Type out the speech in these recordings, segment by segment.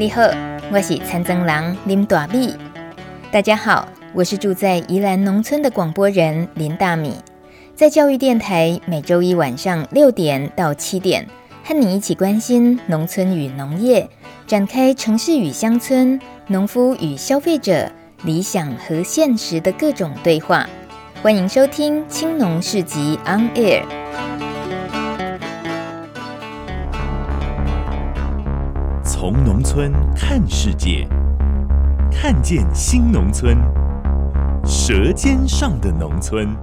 你好，我是参曾郎林大米。大家好，我是住在宜兰农村的广播人林大米，在教育电台每周一晚上六点到七点，和你一起关心农村与农业，展开城市与乡村、农夫与消费者、理想和现实的各种对话。欢迎收听《青农市集 On Air》。从农村看世界，看见新农村，舌尖上的农村。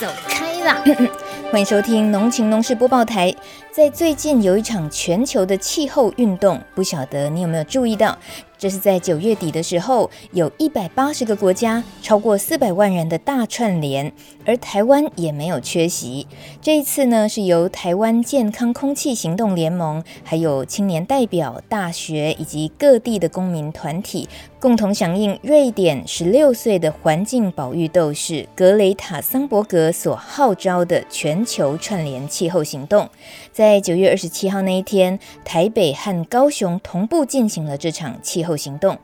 走开啦！欢迎收听农情农事播报台。在最近有一场全球的气候运动，不晓得你有没有注意到？这是在九月底的时候，有一百八十个国家，超过四百万人的大串联，而台湾也没有缺席。这一次呢，是由台湾健康空气行动联盟，还有青年代表、大学以及各地的公民团体，共同响应瑞典十六岁的环境保育斗士格雷塔桑伯格所号召的全球串联气候行动。在九月二十七号那一天，台北和高雄同步进行了这场气候行动，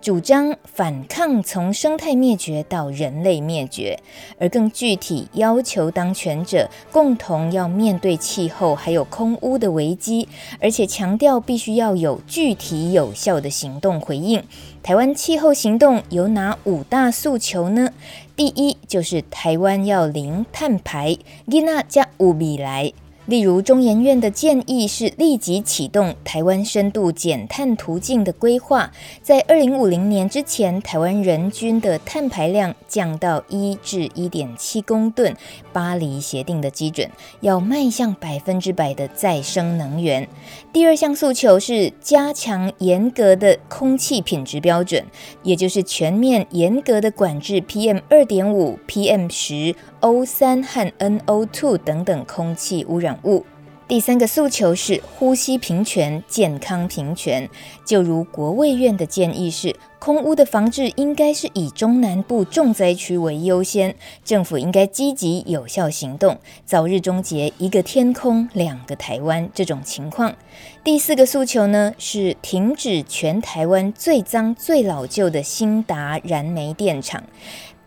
主张反抗从生态灭绝到人类灭绝，而更具体要求当权者共同要面对气候还有空污的危机，而且强调必须要有具体有效的行动回应。台湾气候行动有哪五大诉求呢？第一就是台湾要零碳排，囡仔加有未来。例如，中研院的建议是立即启动台湾深度减碳途径的规划，在二零五零年之前，台湾人均的碳排量降到一至一点七公吨，巴黎协定的基准，要迈向百分之百的再生能源。第二项诉求是加强严格的空气品质标准，也就是全面严格的管制 PM 二点五、PM 十。O 三和 NO2 等等空气污染物。第三个诉求是呼吸平权、健康平权。就如国卫院的建议是，空污的防治应该是以中南部重灾区为优先，政府应该积极有效行动，早日终结一个天空两个台湾这种情况。第四个诉求呢，是停止全台湾最脏最老旧的兴达燃煤电厂。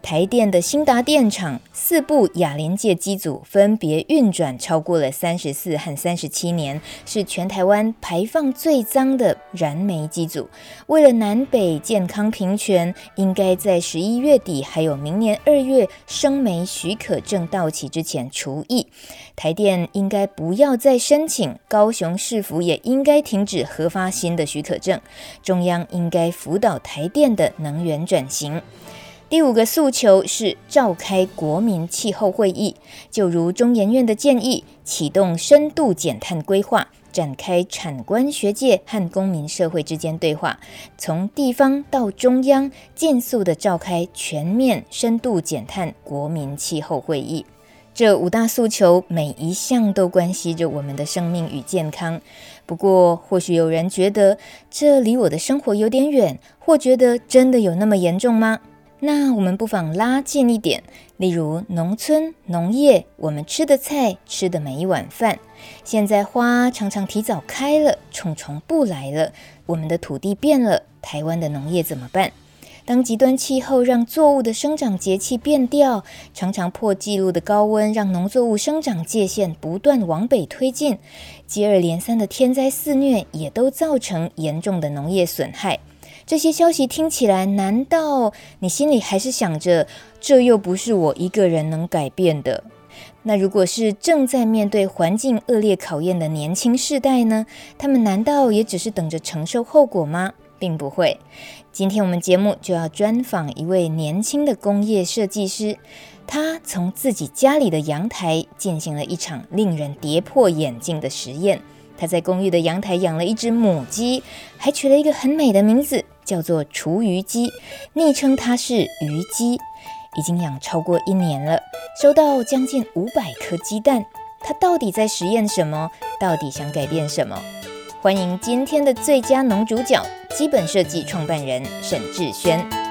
台电的兴达电厂四部亚临界机组分别运转超过了三十四和三十七年，是全台湾排放最脏的燃煤机组。为了南北健康平权，应该在十一月底还有明年二月生煤许可证到期之前除役。台电应该不要再申请，高雄市府也应该停止核发新的许可证。中央应该辅导台电的能源转型。第五个诉求是召开国民气候会议，就如中研院的建议，启动深度减碳规划，展开产官学界和公民社会之间对话，从地方到中央，尽速地召开全面深度减碳国民气候会议。这五大诉求每一项都关系着我们的生命与健康。不过，或许有人觉得这离我的生活有点远，或觉得真的有那么严重吗？那我们不妨拉近一点，例如农村农业，我们吃的菜，吃的每一碗饭。现在花常常提早开了，虫虫不来了，我们的土地变了，台湾的农业怎么办？当极端气候让作物的生长节气变调，常常破纪录的高温让农作物生长界限不断往北推进，接二连三的天灾肆虐也都造成严重的农业损害。这些消息听起来，难道你心里还是想着，这又不是我一个人能改变的？那如果是正在面对环境恶劣考验的年轻世代呢？他们难道也只是等着承受后果吗？并不会。今天我们节目就要专访一位年轻的工业设计师，他从自己家里的阳台进行了一场令人跌破眼镜的实验。他在公寓的阳台养了一只母鸡，还取了一个很美的名字。叫做厨余鸡，昵称它是鱼鸡，已经养超过一年了，收到将近五百颗鸡蛋。它到底在实验什么？到底想改变什么？欢迎今天的最佳农主角，基本设计创办人沈志轩。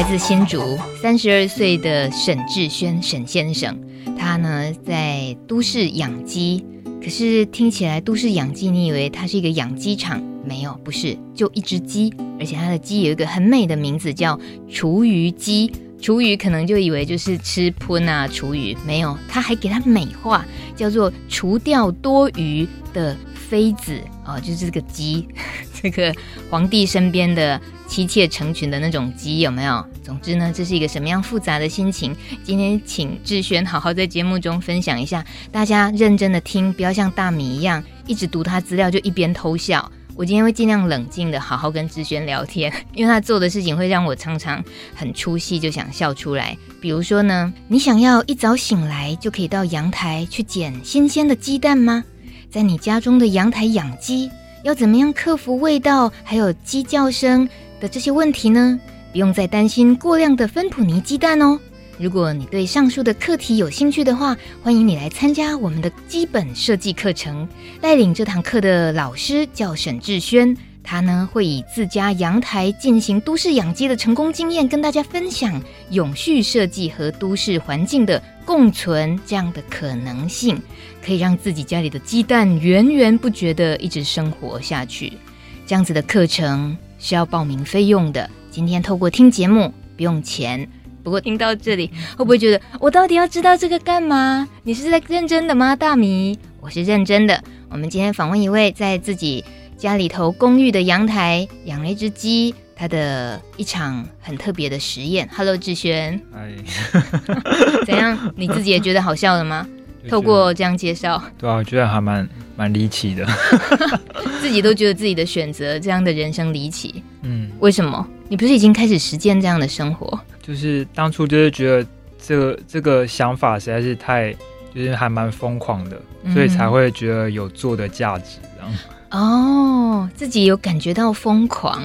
来自新竹，三十二岁的沈志轩沈先生，他呢在都市养鸡。可是听起来都市养鸡，你以为他是一个养鸡场？没有，不是，就一只鸡，而且他的鸡有一个很美的名字，叫厨余鸡。厨余可能就以为就是吃喷啊，厨余没有，他还给它美化，叫做除掉多余的妃子哦，就是这个鸡，这个皇帝身边的妻妾成群的那种鸡有没有？总之呢，这是一个什么样复杂的心情？今天请志轩好好在节目中分享一下，大家认真的听，不要像大米一样一直读他资料就一边偷笑。我今天会尽量冷静的好好跟志轩聊天，因为他做的事情会让我常常很出戏，就想笑出来。比如说呢，你想要一早醒来就可以到阳台去捡新鲜的鸡蛋吗？在你家中的阳台养鸡，要怎么样克服味道还有鸡叫声的这些问题呢？不用再担心过量的芬普尼鸡蛋哦。如果你对上述的课题有兴趣的话，欢迎你来参加我们的基本设计课程。带领这堂课的老师叫沈志轩，他呢会以自家阳台进行都市养鸡的成功经验，跟大家分享永续设计和都市环境的共存这样的可能性，可以让自己家里的鸡蛋源源不绝地一直生活下去。这样子的课程是要报名费用的。今天透过听节目不用钱。不过听到这里，会不会觉得我到底要知道这个干嘛？你是在认真的吗，大米？我是认真的。我们今天访问一位在自己家里头公寓的阳台养了一只鸡，他的一场很特别的实验。Hello，志轩。哎，怎样？你自己也觉得好笑了吗？透过这样介绍，对啊，我觉得还蛮蛮离奇的。自己都觉得自己的选择这样的人生离奇。嗯，为什么？你不是已经开始实践这样的生活？就是当初就是觉得这个这个想法实在是太，就是还蛮疯狂的，嗯、所以才会觉得有做的价值。这样哦，自己有感觉到疯狂，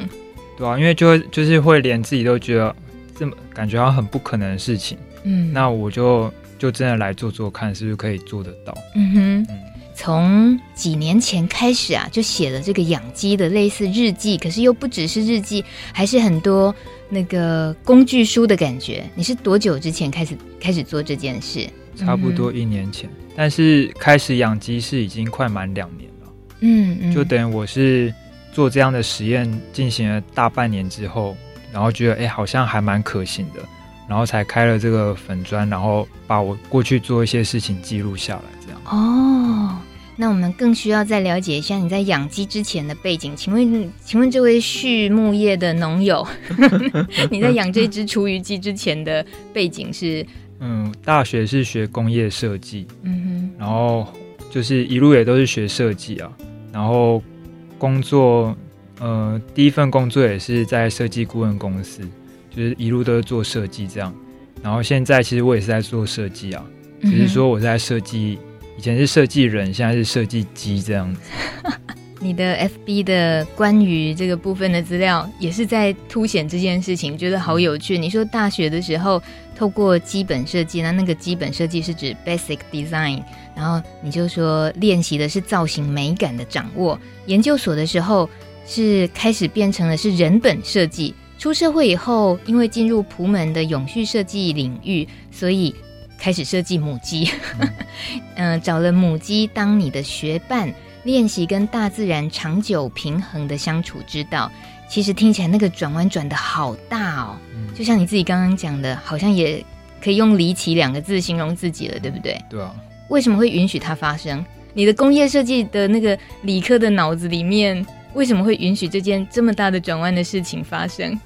对啊，因为就会就是会连自己都觉得这么感觉好像很不可能的事情，嗯，那我就就真的来做做看，是不是可以做得到？嗯哼，嗯，从几年前开始啊，就写了这个养鸡的类似日记，可是又不只是日记，还是很多。那个工具书的感觉，你是多久之前开始开始做这件事？差不多一年前，嗯、但是开始养鸡是已经快满两年了。嗯嗯，就等于我是做这样的实验进行了大半年之后，然后觉得哎，好像还蛮可行的，然后才开了这个粉砖，然后把我过去做一些事情记录下来，这样。哦。那我们更需要再了解一下你在养鸡之前的背景。请问，请问这位畜牧业的农友，你在养这只厨余鸡之前的背景是？嗯，大学是学工业设计，嗯哼，然后就是一路也都是学设计啊，然后工作，呃，第一份工作也是在设计顾问公司，就是一路都是做设计这样。然后现在其实我也是在做设计啊，只是说我在设计。以前是设计人，现在是设计机这样子。你的 FB 的关于这个部分的资料也是在凸显这件事情，觉得好有趣。你说大学的时候透过基本设计，那那个基本设计是指 basic design，然后你就说练习的是造型美感的掌握。研究所的时候是开始变成了是人本设计。出社会以后，因为进入朴门的永续设计领域，所以。开始设计母鸡，嗯、呃，找了母鸡当你的学伴，练习跟大自然长久平衡的相处之道。其实听起来那个转弯转的好大哦，嗯、就像你自己刚刚讲的，好像也可以用离奇两个字形容自己了，对不对？对啊。为什么会允许它发生？你的工业设计的那个理科的脑子里面，为什么会允许这件这么大的转弯的事情发生？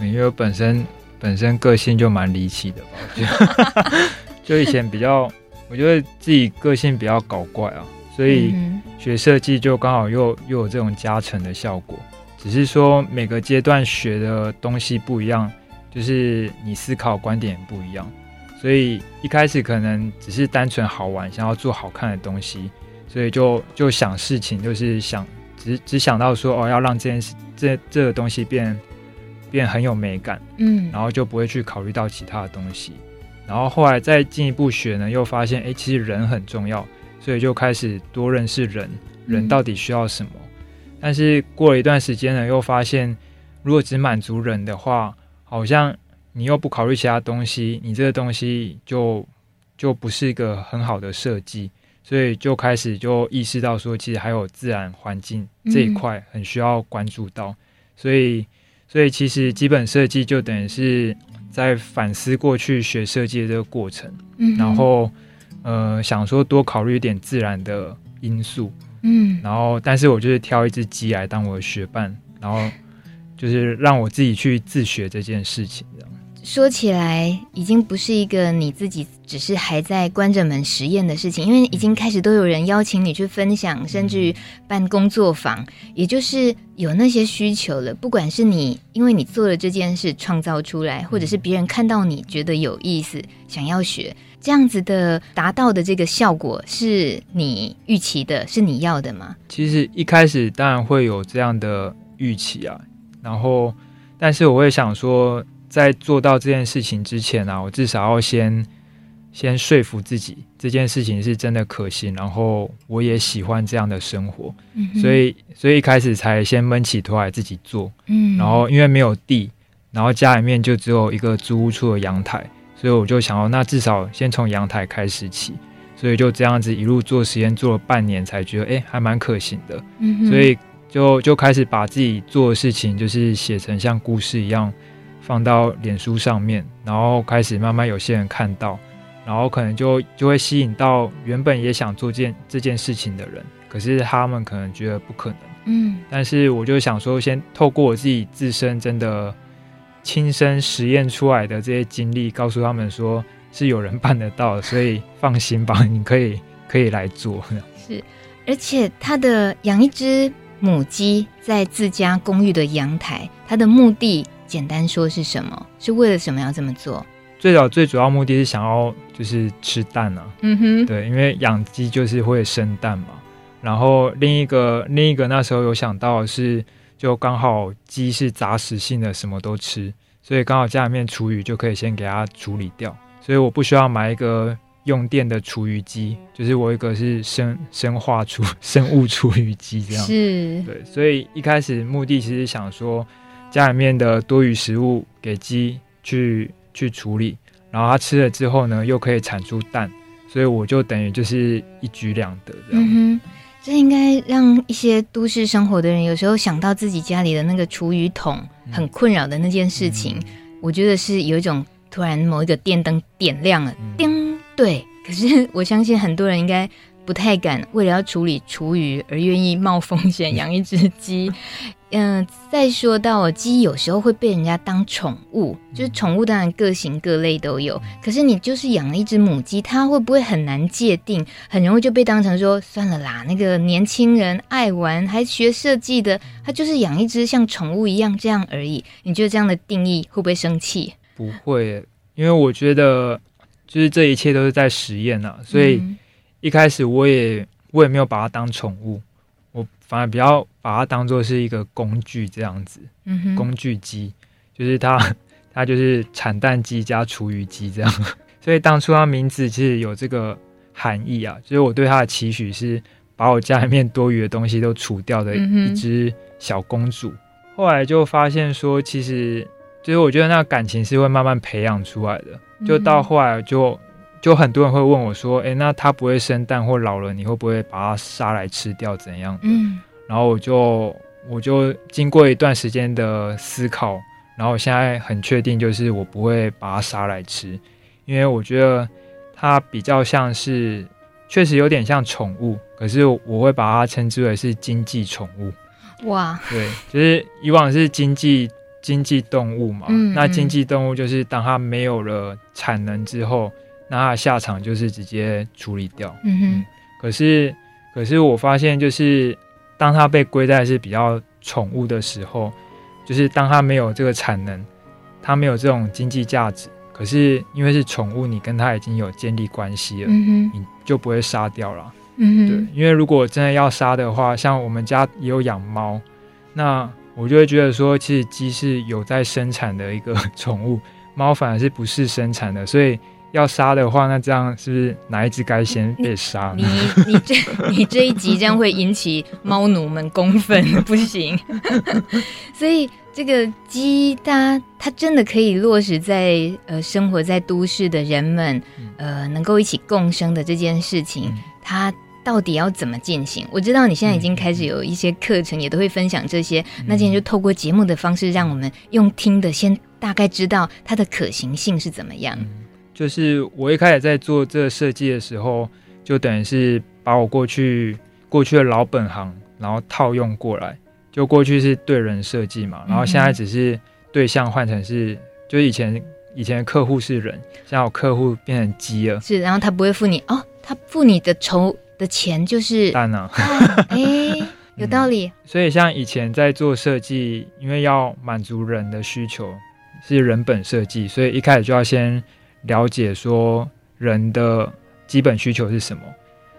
因为我本身本身个性就蛮离奇的吧，我觉得。就以前比较，我觉得自己个性比较搞怪啊，所以学设计就刚好又又有这种加成的效果。只是说每个阶段学的东西不一样，就是你思考观点不一样。所以一开始可能只是单纯好玩，想要做好看的东西，所以就就想事情，就是想只只想到说哦，要让这件事这这个东西变变很有美感，嗯，然后就不会去考虑到其他的东西。然后后来再进一步学呢，又发现哎，其实人很重要，所以就开始多认识人，人到底需要什么。嗯、但是过了一段时间呢，又发现如果只满足人的话，好像你又不考虑其他东西，你这个东西就就不是一个很好的设计，所以就开始就意识到说，其实还有自然环境这一块很需要关注到，嗯、所以所以其实基本设计就等于是在反思过去学设计的这个过程，嗯、然后呃想说多考虑一点自然的因素，嗯，然后但是我就是挑一只鸡来当我的学伴，然后就是让我自己去自学这件事情，这样。说起来，已经不是一个你自己只是还在关着门实验的事情，因为已经开始都有人邀请你去分享，甚至于办工作坊，也就是有那些需求了。不管是你因为你做了这件事创造出来，或者是别人看到你觉得有意思，想要学，这样子的达到的这个效果，是你预期的，是你要的吗？其实一开始当然会有这样的预期啊，然后，但是我会想说。在做到这件事情之前啊，我至少要先先说服自己这件事情是真的可行，然后我也喜欢这样的生活，嗯、所以所以一开始才先闷起头来自己做，嗯，然后因为没有地，然后家里面就只有一个租屋处的阳台，所以我就想要那至少先从阳台开始起，所以就这样子一路做实验做了半年，才觉得哎还蛮可行的，嗯，所以就就开始把自己做的事情就是写成像故事一样。放到脸书上面，然后开始慢慢有些人看到，然后可能就就会吸引到原本也想做件这件事情的人，可是他们可能觉得不可能，嗯，但是我就想说，先透过我自己自身真的亲身实验出来的这些经历，告诉他们说是有人 办得到的，所以放心吧，你可以可以来做。是，而且他的养一只母鸡在自家公寓的阳台，他的目的。简单说是什么？是为了什么要这么做？最早最主要目的是想要就是吃蛋啊，嗯哼，对，因为养鸡就是会生蛋嘛。然后另一个另一个那时候有想到的是，就刚好鸡是杂食性的，什么都吃，所以刚好家里面厨余就可以先给它处理掉，所以我不需要买一个用电的厨余机，就是我一个是生生化厨生物厨余机这样，是，对，所以一开始目的其实想说。家里面的多余食物给鸡去去处理，然后它吃了之后呢，又可以产出蛋，所以我就等于就是一举两得这样。嗯哼，这应该让一些都市生活的人有时候想到自己家里的那个厨余桶很困扰的那件事情，嗯、我觉得是有一种突然某一个电灯点亮了，嗯、叮，对。可是我相信很多人应该不太敢为了要处理厨余而愿意冒风险 养一只鸡。嗯，再说到鸡，有时候会被人家当宠物，就是宠物当然各型各类都有。可是你就是养了一只母鸡，它会不会很难界定？很容易就被当成说算了啦，那个年轻人爱玩还学设计的，他就是养一只像宠物一样这样而已。你觉得这样的定义会不会生气？不会，因为我觉得就是这一切都是在实验啊，所以一开始我也我也没有把它当宠物。我反而比较把它当做是一个工具这样子，嗯、工具机就是它，它就是产蛋机加厨余机这样。所以当初它名字其实有这个含义啊，就是我对它的期许是把我家里面多余的东西都除掉的一只小公主。后来就发现说，其实就是我觉得那个感情是会慢慢培养出来的，就到后来就。就很多人会问我说：“诶，那它不会生蛋或老了，你会不会把它杀来吃掉？怎样？”嗯，然后我就我就经过一段时间的思考，然后我现在很确定，就是我不会把它杀来吃，因为我觉得它比较像是，确实有点像宠物，可是我会把它称之为是经济宠物。哇，对，就是以往是经济经济动物嘛，嗯嗯，那经济动物就是当它没有了产能之后。那它的下场就是直接处理掉。嗯哼。可是，可是我发现，就是当它被归在是比较宠物的时候，就是当它没有这个产能，它没有这种经济价值。可是因为是宠物，你跟它已经有建立关系了，嗯哼。你就不会杀掉了。嗯哼。对，因为如果真的要杀的话，像我们家也有养猫，那我就会觉得说，其实鸡是有在生产的一个 宠物，猫反而是不是生产的，所以。要杀的话，那这样是不是哪一只该先被杀？你你这 你这一集这样会引起猫奴们公愤，不行。所以这个鸡，它它真的可以落实在呃生活在都市的人们，嗯、呃，能够一起共生的这件事情，嗯、它到底要怎么进行？我知道你现在已经开始有一些课程，也都会分享这些。嗯、那今天就透过节目的方式，让我们用听的先大概知道它的可行性是怎么样。嗯、就是我一开始在做这个设计的时候，就等于是把我过去过去的老本行，然后套用过来。就过去是对人设计嘛，然后现在只是对象换成是，嗯、就是以前以前客户是人，现在我客户变成鸡了。是，然后他不会付你哦，他付你的酬的钱就是蛋啊。哎、欸，有道理、嗯。所以像以前在做设计，因为要满足人的需求，是人本设计，所以一开始就要先了解说人的基本需求是什么。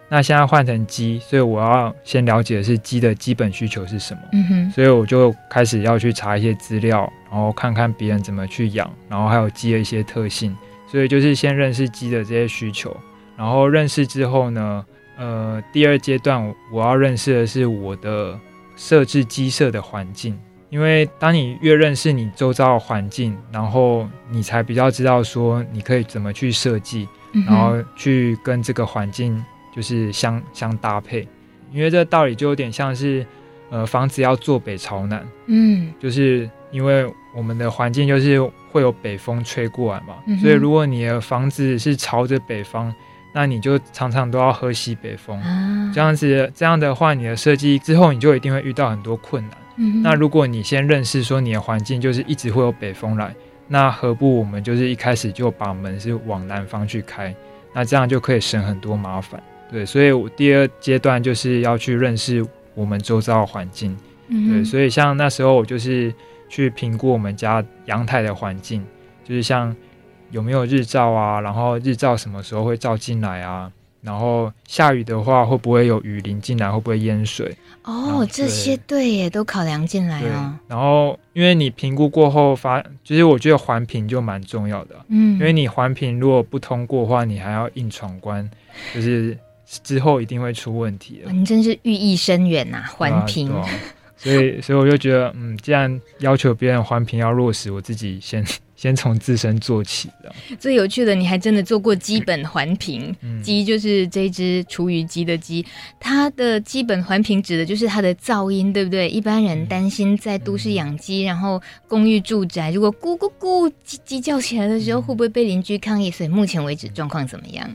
那现在换成鸡，所以我要先了解的是鸡的基本需求是什么。嗯哼，所以我就开始要去查一些资料，然后看看别人怎么去养，然后还有鸡的一些特性。所以就是先认识鸡的这些需求，然后认识之后呢，呃，第二阶段我要认识的是我的设置鸡舍的环境，因为当你越认识你周遭的环境，然后你才比较知道说你可以怎么去设计，然后去跟这个环境。就是相相搭配，因为这个道理就有点像是，呃，房子要坐北朝南，嗯，就是因为我们的环境就是会有北风吹过来嘛，嗯、所以如果你的房子是朝着北方，那你就常常都要喝西北风，啊、这样子这样的话，你的设计之后你就一定会遇到很多困难。嗯、那如果你先认识说你的环境就是一直会有北风来，那何不我们就是一开始就把门是往南方去开，那这样就可以省很多麻烦。对，所以我第二阶段就是要去认识我们周遭的环境。嗯，对，所以像那时候我就是去评估我们家阳台的环境，就是像有没有日照啊，然后日照什么时候会照进来啊，然后下雨的话会不会有雨淋进来，会不会淹水？哦，这些对耶，都考量进来哦。然后因为你评估过后发，就是我觉得环评就蛮重要的。嗯，因为你环评如果不通过的话，你还要硬闯关，就是。之后一定会出问题了。你真是寓意深远呐，环评。所以，所以我就觉得，嗯，既然要求别人环评要落实，我自己先先从自身做起。最有趣的，你还真的做过基本环评。鸡、嗯、就是这只厨余鸡的鸡，它的基本环评指的就是它的噪音，对不对？一般人担心在都市养鸡，嗯、然后公寓住宅，如果咕咕咕鸡鸡叫起来的时候，会不会被邻居抗议？所以目前为止状况怎么样？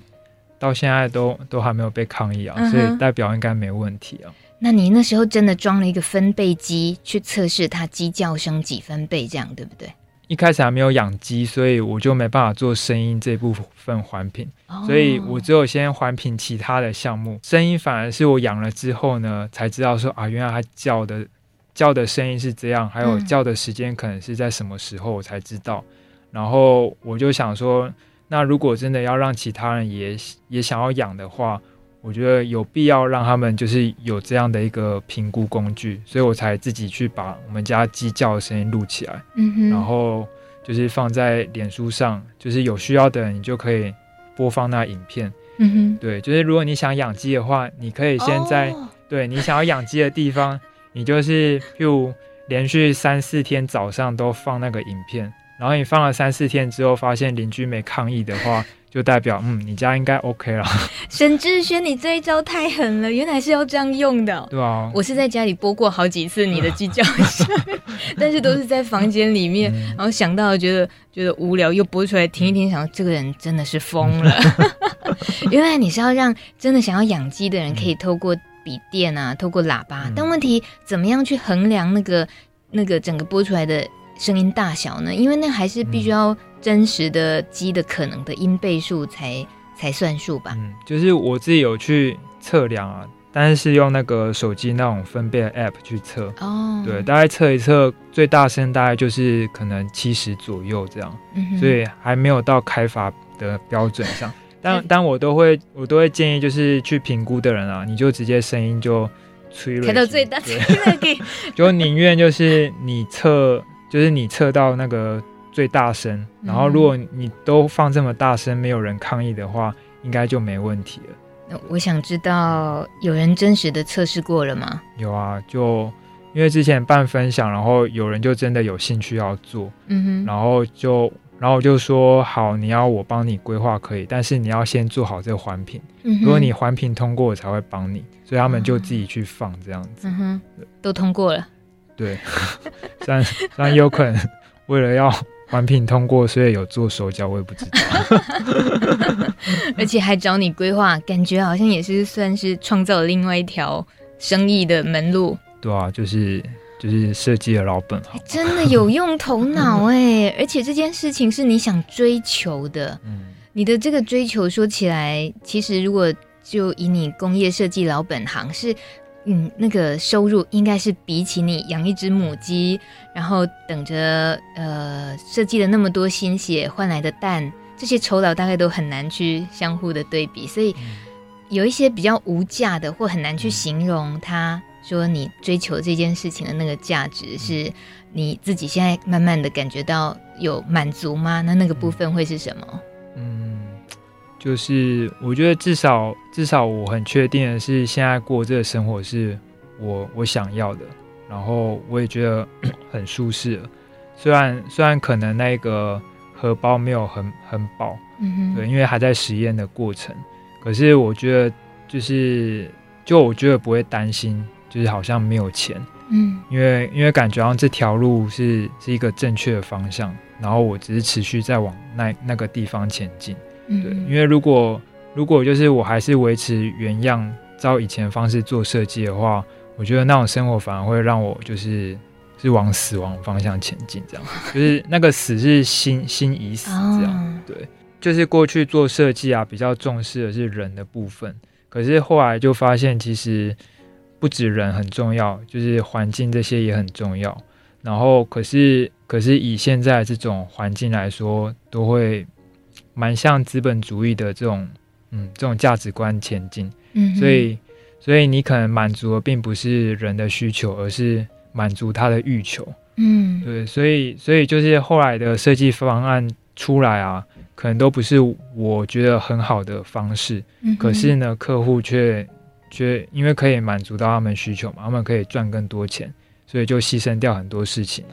到现在都都还没有被抗议啊，嗯、所以代表应该没问题啊。那你那时候真的装了一个分贝机去测试它鸡叫声几分贝，这样对不对？一开始还没有养鸡，所以我就没办法做声音这部分环评，哦、所以我只有先环评其他的项目。声音反而是我养了之后呢，才知道说啊，原来它叫的叫的声音是这样，还有叫的时间可能是在什么时候，我才知道。嗯、然后我就想说。那如果真的要让其他人也也想要养的话，我觉得有必要让他们就是有这样的一个评估工具，所以我才自己去把我们家鸡叫的声音录起来，嗯哼，然后就是放在脸书上，就是有需要的人你就可以播放那影片，嗯哼，对，就是如果你想养鸡的话，你可以先在、哦、对你想要养鸡的地方，你就是譬如连续三四天早上都放那个影片。然后你放了三四天之后，发现邻居没抗议的话，就代表嗯，你家应该 OK 了。沈志轩，你这一招太狠了，原来是要这样用的。对啊，我是在家里播过好几次你的鸡叫声，但是都是在房间里面，然后想到觉得觉得无聊，又播出来听一听，想到这个人真的是疯了。原来你是要让真的想要养鸡的人可以透过笔电啊，透过喇叭，但问题怎么样去衡量那个那个整个播出来的？声音大小呢？因为那还是必须要真实的鸡的可能的音倍数才、嗯、才算数吧。嗯，就是我自己有去测量啊，但是是用那个手机那种分贝的 App 去测。哦，对，大概测一测，最大声大概就是可能七十左右这样，嗯、所以还没有到开发的标准上。但但我都会我都会建议，就是去评估的人啊，你就直接声音就吹了，开到最大，对 就宁愿就是你测。就是你测到那个最大声，然后如果你都放这么大声，没有人抗议的话，应该就没问题了。那我想知道，有人真实的测试过了吗？有啊，就因为之前办分享，然后有人就真的有兴趣要做，嗯哼，然后就然后我就说好，你要我帮你规划可以，但是你要先做好这个环评，如果你环评通过，我才会帮你，所以他们就自己去放这样子，嗯哼，都通过了，对，虽然虽然有可能为了要。环评通过，所以有做手脚，我也不知道。而且还找你规划，感觉好像也是算是创造了另外一条生意的门路。对啊，就是就是设计的老本行，真的有用头脑哎！而且这件事情是你想追求的，嗯，你的这个追求说起来，其实如果就以你工业设计老本行是。嗯，那个收入应该是比起你养一只母鸡，然后等着呃设计了那么多心血换来的蛋，这些酬劳大概都很难去相互的对比，所以有一些比较无价的或很难去形容。他说你追求这件事情的那个价值，是你自己现在慢慢的感觉到有满足吗？那那个部分会是什么？就是我觉得至少至少我很确定的是，现在过这个生活是我我想要的，然后我也觉得 很舒适。虽然虽然可能那个荷包没有很很饱，嗯哼，对，因为还在实验的过程。可是我觉得就是就我觉得不会担心，就是好像没有钱，嗯，因为因为感觉上这条路是是一个正确的方向，然后我只是持续在往那那个地方前进。对，因为如果如果就是我还是维持原样，照以前的方式做设计的话，我觉得那种生活反而会让我就是是往死亡方向前进，这样，就是那个死是心心已死这样。对，就是过去做设计啊，比较重视的是人的部分，可是后来就发现其实不止人很重要，就是环境这些也很重要。然后可是可是以现在这种环境来说，都会。蛮像资本主义的这种，嗯，这种价值观前进，嗯，所以，所以你可能满足的并不是人的需求，而是满足他的欲求，嗯，对，所以，所以就是后来的设计方案出来啊，可能都不是我觉得很好的方式，嗯，可是呢，客户却却因为可以满足到他们需求嘛，他们可以赚更多钱，所以就牺牲掉很多事情，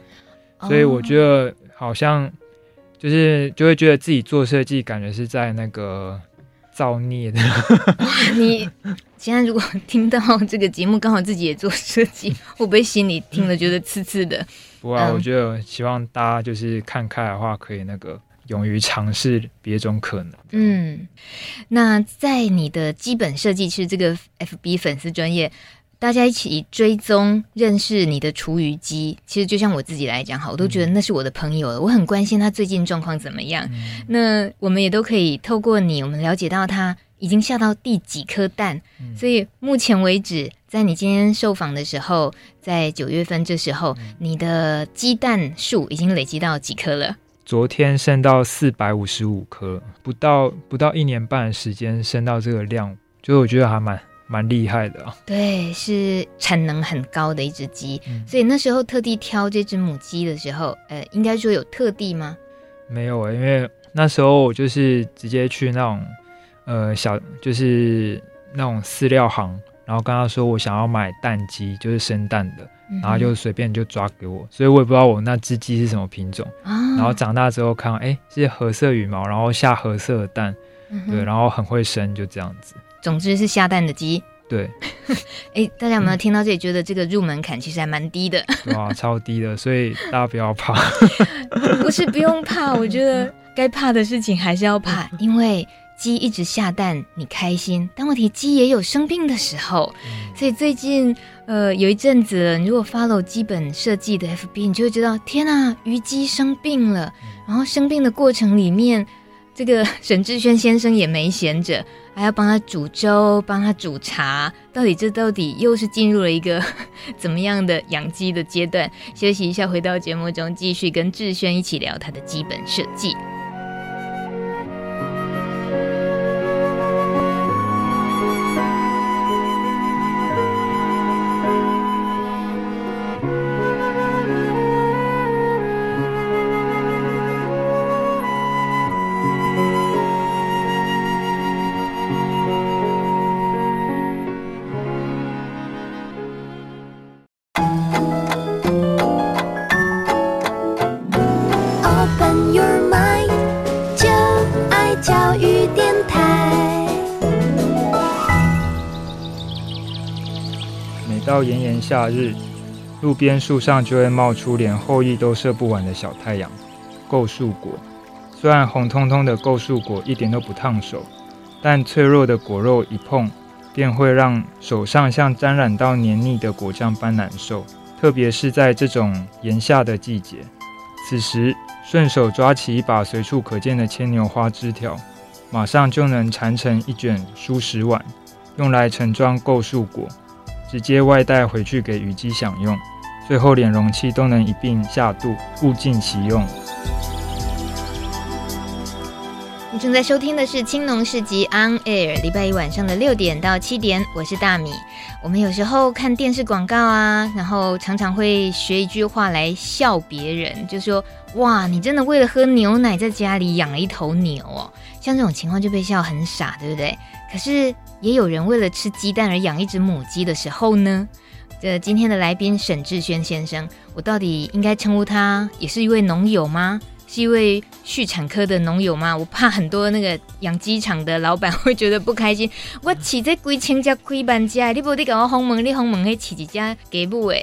所以我觉得好像。就是就会觉得自己做设计，感觉是在那个造孽的。你现在如果听到这个节目，刚好自己也做设计，会不会心里听了觉得刺刺的？不啊，我觉得希望大家就是看开的话，可以那个勇于尝试别种可能。嗯，那在你的基本设计师这个 FB 粉丝专页。大家一起追踪认识你的厨余机，其实就像我自己来讲，哈，我都觉得那是我的朋友了。我很关心他最近状况怎么样。嗯。那我们也都可以透过你，我们了解到他已经下到第几颗蛋。嗯。所以目前为止，在你今天受访的时候，在九月份这时候，嗯。你的鸡蛋数已经累积到几颗了？昨天升到四百五十五颗，不到不到一年半的时间升到这个量，就我觉得还蛮。蛮厉害的。啊，对，是产能很高的一只鸡，嗯，所以那时候特地挑这只母鸡的时候，呃，应该说有特地吗？没有啊，因为那时候我就是直接去那种，呃，小就是那种饲料行，然后跟他说我想要买蛋鸡，就是生蛋的，然后就随便就抓给我，所以我也不知道我那只鸡是什么品种，啊，然后长大之后看，哎，是褐色羽毛，然后下褐色的蛋，嗯，对，然后很会生，就这样子。总之是下蛋的鸡。对，哎，大家有没有听到这里觉得这个入门槛其实还蛮低的？哇，超低的，所以大家不要怕。不是不用怕，我觉得该怕的事情还是要怕，因为鸡一直下蛋，你开心。但问题鸡也有生病的时候，嗯、所以最近呃有一阵子，你如果 follow 基本设计的 FB，你就会知道，天啊，鱼鸡生病了。然后生病的过程里面，这个 沈志轩先生也没闲着。还要帮他煮粥，帮他煮茶，到底这到底又是进入了一个 怎么样的养鸡的阶段？休息一下，回到节目中继续跟志轩一起聊他的基本设计。夏日，路边树上就会冒出连后羿都射不完的小太阳——构树果。虽然红彤彤的构树果一点都不烫手，但脆弱的果肉一碰，便会让手上像沾染到黏腻的果酱般难受。特别是在这种炎夏的季节，此时顺手抓起一把随处可见的牵牛花枝条，马上就能缠成一卷舒食碗，用来盛装构树果，直接外带回去给虞姬享用。最后连容器都能一并下肚，物尽其用。你正在收听的是《青农市集 On Air》，礼拜一晚上的六点到七点，我是大米。我们有时候看电视广告啊，然后常常会学一句话来笑别人，就说：“哇，你真的为了喝牛奶在家里养了一头牛哦。”像这种情况就被笑很傻，对不对？可是也有人为了吃鸡蛋而养一只母鸡的时候呢。这今天的来宾沈志轩先生，我到底应该称呼他也是一位农友吗？是一位畜产科的农友吗？我怕很多那个养鸡场的老板会觉得不开心。我饲这几千只亏半家，你不得给我轰门，你轰门会饲几家给不？哎，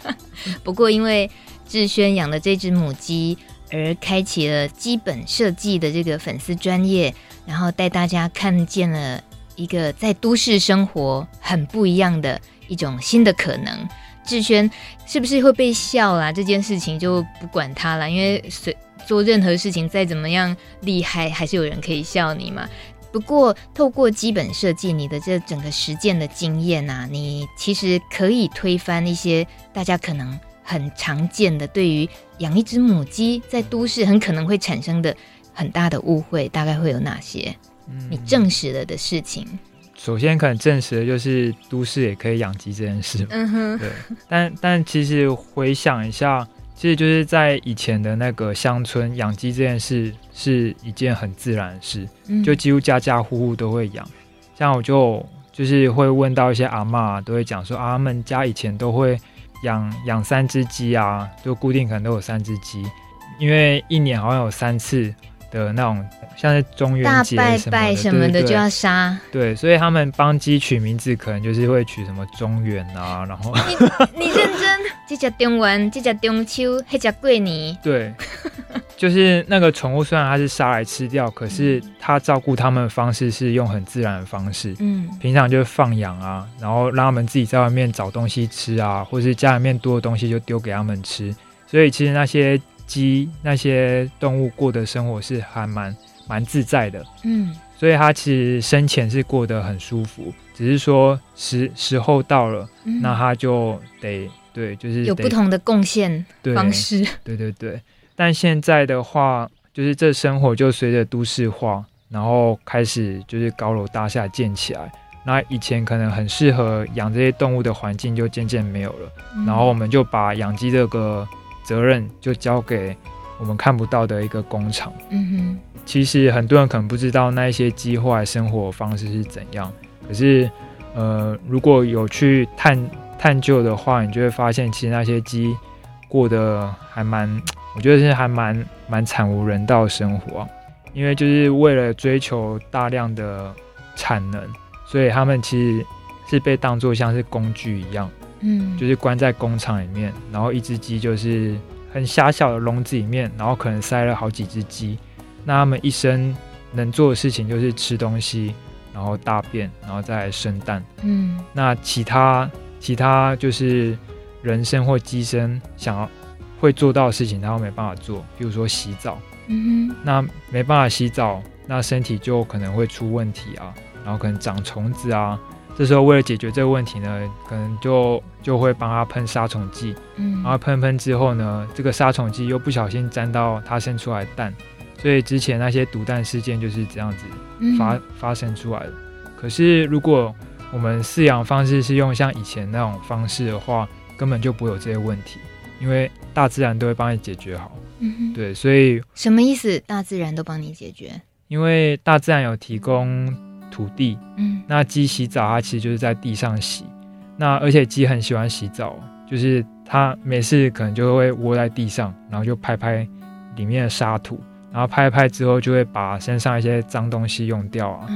不过因为志轩养的这只母鸡，而开启了基本设计的这个粉丝专业，然后带大家看见了一个在都市生活很不一样的一种新的可能。志轩是不是会被笑啦？这件事情就不管他了，因为随。做任何事情再怎么样厉害，还是有人可以笑你嘛。不过透过基本设计，你的这整个实践的经验啊，你其实可以推翻一些大家可能很常见的对于养一只母鸡在都市很可能会产生的很大的误会。大概会有哪些？你证实了的事情？嗯，首先可能证实的就是都市也可以养鸡这件事。嗯哼，对。但但其实回想一下。其实就是在以前的那个乡村，养鸡这件事是一件很自然的事，嗯、就几乎家家户户都会养。像我就就是会问到一些阿妈，都会讲说啊，他们家以前都会养养三只鸡啊，就固定可能都有三只鸡，因为一年好像有三次。的那种，像是中元节大拜拜什么的就要杀，对，所以他们帮鸡取名字，可能就是会取什么中元啊，然后你你认真，这只中元，这只中秋，那只过年，对，就是那个宠物虽然它是杀来吃掉，可是它照顾它们的方式是用很自然的方式，嗯，平常就是放养啊，然后让他们自己在外面找东西吃啊，或是家里面多的东西就丢给他们吃，所以其实那些。鸡那些动物过的生活是还蛮蛮自在的，嗯，所以它其实生前是过得很舒服，只是说时时候到了，嗯、那它就得对，就是有不同的贡献方式，对，对对对。但现在的话，就是这生活就随着都市化，然后开始就是高楼大厦建起来，那以前可能很适合养这些动物的环境就渐渐没有了，嗯、然后我们就把养鸡这个。责任就交给我们看不到的一个工厂。嗯哼，其实很多人可能不知道那一些鸡后来生活方式是怎样。可是，呃，如果有去探探究的话，你就会发现，其实那些鸡过得还蛮，我觉得是还蛮蛮惨无人道的生活啊。因为就是为了追求大量的产能，所以他们其实是被当作像是工具一样。嗯，就是关在工厂里面，然后一只鸡就是很狭小的笼子里面，然后可能塞了好几只鸡。那他们一生能做的事情就是吃东西，然后大便，然后再来生蛋。嗯，那其他其他就是人生或鸡生想要会做到的事情，他都没办法做。比如说洗澡，嗯哼，那没办法洗澡，那身体就可能会出问题啊，然后可能长虫子啊。这时候为了解决这个问题呢，可能就就会帮他喷杀虫剂，嗯，然后喷喷之后呢，这个杀虫剂又不小心沾到它生出来的蛋，所以之前那些毒蛋事件就是这样子发、嗯、发生出来的。可是如果我们饲养方式是用像以前那种方式的话，根本就不会有这些问题，因为大自然都会帮你解决好。嗯哼，对，所以什么意思？大自然都帮你解决？因为大自然有提供。土地，嗯，那鸡洗澡，它其实就是在地上洗。那而且鸡很喜欢洗澡，就是它每次可能就会窝在地上，然后就拍拍里面的沙土，然后拍一拍之后就会把身上一些脏东西用掉啊。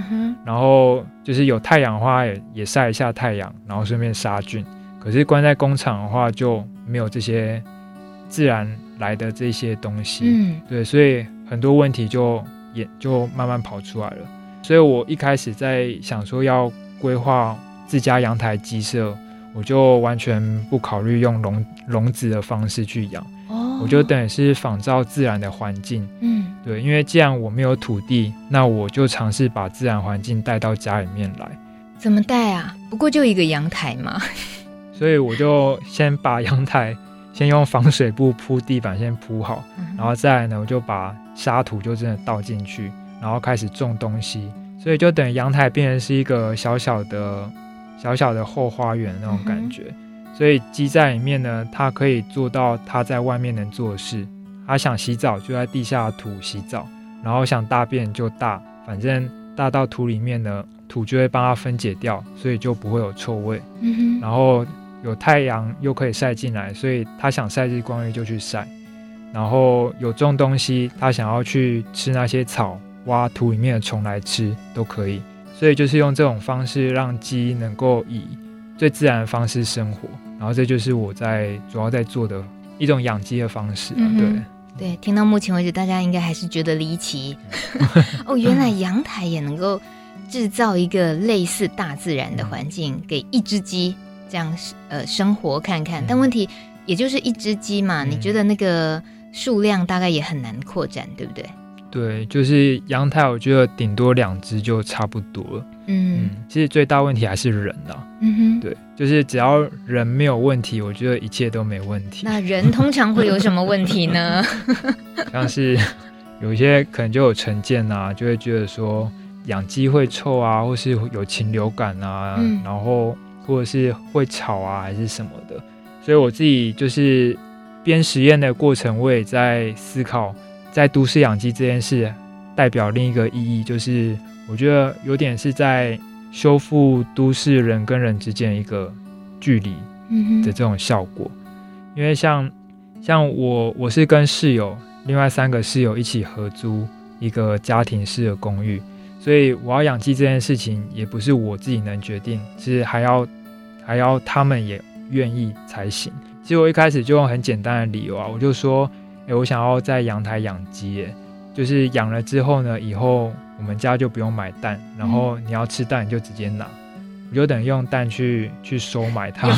然后就是有太阳的话，也也晒一下太阳，然后顺便杀菌。可是关在工厂的话就没有这些自然来的这些东西，嗯，对，所以很多问题就也就慢慢跑出来了。所以我一开始在想说要规划自家阳台鸡舍，我就完全不考虑用笼笼子的方式去养，哦，我就等于是仿照自然的环境，嗯，对，因为既然我没有土地，那我就尝试把自然环境带到家里面来。怎么带啊？不过就一个阳台嘛，所以我就先把阳台先用防水布铺地板先铺好，嗯，然后再来呢，我就把沙土就真的倒进去，然后开始种东西，所以就等于阳台变成是一个小小的。小小的后花园那种感觉，嗯、所以鸡在里面呢，它可以做到它在外面能做的事。它想洗澡就在地下土洗澡，然后想大便就大，反正大到土里面呢，土就会帮它分解掉，所以就不会有臭味。嗯、然后有太阳又可以晒进来，所以它想晒日光浴就去晒。然后有种东西，它想要去吃那些草，挖土里面的虫来吃都可以。所以就是用这种方式让鸡能够以最自然的方式生活，然后这就是我在主要在做的一种养鸡的方式。嗯、对对，听到目前为止，大家应该还是觉得离奇 哦，原来阳台也能够制造一个类似大自然的环境，嗯、给一只鸡这样呃生活看看。但问题也就是一只鸡嘛，嗯、你觉得那个数量大概也很难扩展，对不对？对，就是阳台，我觉得顶多两只就差不多了。嗯，嗯，其实最大问题还是人啊。嗯哼，对，就是只要人没有问题，我觉得一切都没问题。那人通常会有什么问题呢？像是有一些可能就有成见啊，就会觉得说养鸡会臭啊，或是有禽流感啊，嗯、然后或者是会吵啊，还是什么的。所以我自己就是边实验的过程，我也在思考。在都市养鸡这件事，代表另一个意义，就是我觉得有点是在修复都市人跟人之间一个距离的这种效果。因为像像我，我是跟室友，另外三个室友一起合租一个家庭式的公寓，所以我要养鸡这件事情也不是我自己能决定，其实还要还要他们也愿意才行。其实我一开始就用很简单的理由啊，我就说。诶，我想要在阳台养鸡，就是养了之后呢，以后我们家就不用买蛋，然后你要吃蛋你就直接拿，我就等于用蛋去去收买它们。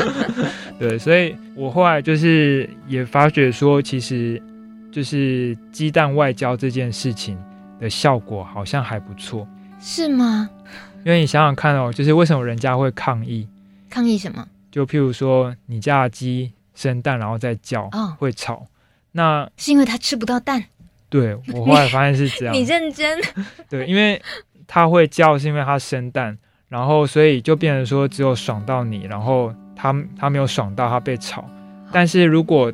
对，所以我后来就是也发觉说，其实就是鸡蛋外交这件事情的效果好像还不错，是吗？因为你想想看哦，就是为什么人家会抗议？抗议什么？就譬如说你家的鸡。生蛋然后再叫，哦、会吵，那是因为它吃不到蛋。对，我后来发现是这样。你认真？对，因为它会叫，是因为它生蛋，然后所以就变成说只有爽到你，然后它它没有爽到，它被吵。但是如果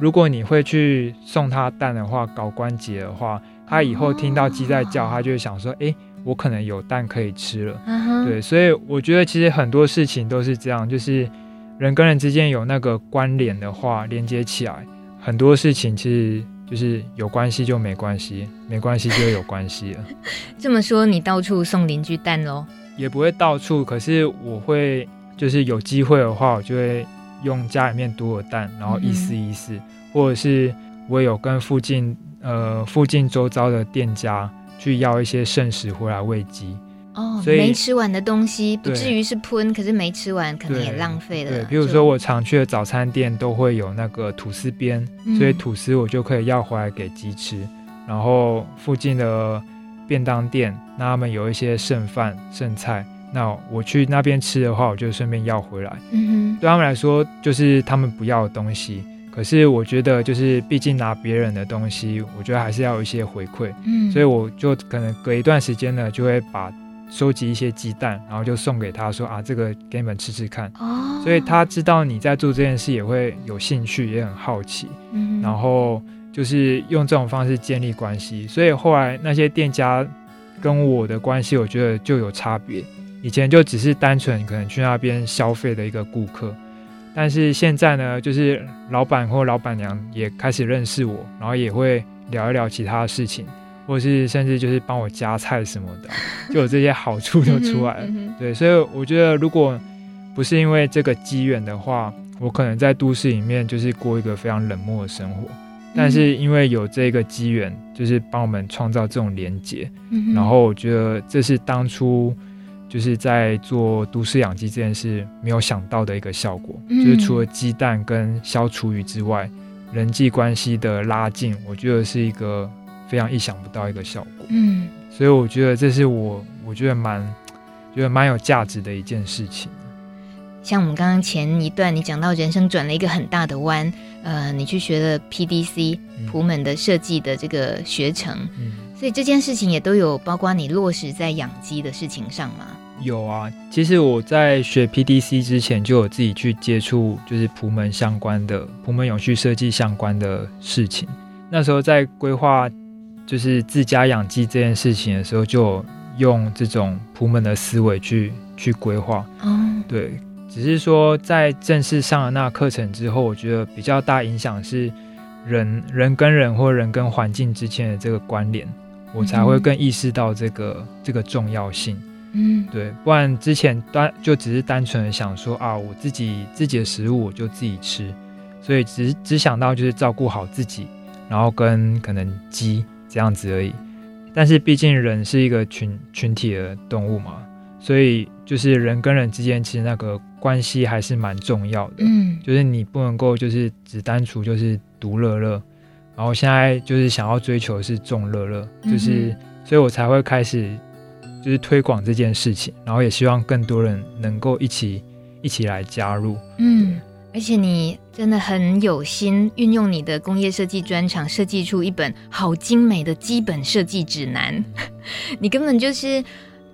如果你会去送它蛋的话，搞关节的话，它以后听到鸡在叫，它就会想说，哎、哦，我可能有蛋可以吃了。对，所以我觉得其实很多事情都是这样，就是。人跟人之间有那个关联的话，连接起来，很多事情其实就是有关系就没关系，没关系就有关系了。这么说，你到处送邻居蛋喽？也不会到处，可是我会就是有机会的话，我就会用家里面多的蛋，然后意思意思，嗯、或者是我有跟附近呃附近周遭的店家去要一些剩食回来喂鸡。哦，所以没吃完的东西不至于是喷，可是没吃完可能也浪费了。对，比如说我常去的早餐店都会有那个吐司边，嗯、所以吐司我就可以要回来给鸡吃。然后附近的便当店，那他们有一些剩饭剩菜，那我去那边吃的话，我就顺便要回来。嗯哼，对他们来说就是他们不要的东西，可是我觉得就是毕竟拿别人的东西，我觉得还是要有一些回馈。嗯，所以我就可能隔一段时间呢，就会把。收集一些鸡蛋，然后就送给他说啊，这个给你们吃吃看。哦，所以他知道你在做这件事，也会有兴趣，也很好奇。嗯，然后就是用这种方式建立关系。所以后来那些店家跟我的关系，我觉得就有差别。以前就只是单纯可能去那边消费的一个顾客，但是现在呢，就是老板或老板娘也开始认识我，然后也会聊一聊其他的事情。或是甚至就是帮我夹菜什么的，就有这些好处就出来了。对，所以我觉得如果不是因为这个机缘的话，我可能在都市里面就是过一个非常冷漠的生活。但是因为有这个机缘，就是帮我们创造这种连接，嗯，然后我觉得这是当初就是在做都市养鸡这件事没有想到的一个效果，嗯，就是除了鸡蛋跟消厨余之外，人际关系的拉近，我觉得是一个非常意想不到一个效果。嗯，所以我觉得这是我我觉得蛮觉得蛮有价值的一件事情。像我们刚刚前一段你讲到人生转了一个很大的弯，呃，你去学了 PDC 普门的设计的这个学程，嗯，所以这件事情也都有包括你落实在养鸡的事情上吗？有啊，其实我在学 PDC 之前就有自己去接触，就是普门相关的普门永续设计相关的事情。那时候在规划就是自家养鸡这件事情的时候，就用这种普门的思维去去规划。嗯，对。只是说，在正式上了那课程之后，我觉得比较大影响是人人跟人或人跟环境之间的这个关联，我才会更意识到这个这个重要性。嗯，对，不然之前单就只是单纯的想说啊，我自己自己的食物我就自己吃，所以只只想到就是照顾好自己，然后跟可能鸡这样子而已。但是毕竟人是一个群群体的动物嘛，所以就是人跟人之间其实那个。关系还是蛮重要的，嗯，就是你不能够就是只单纯就是独乐乐，然后现在就是想要追求的是众乐乐，就是，所以我才会开始就是推广这件事情，然后也希望更多人能够一起一起来加入，嗯，而且你真的很有心，运用你的工业设计专长，设计出一本好精美的基本设计指南，你根本就是。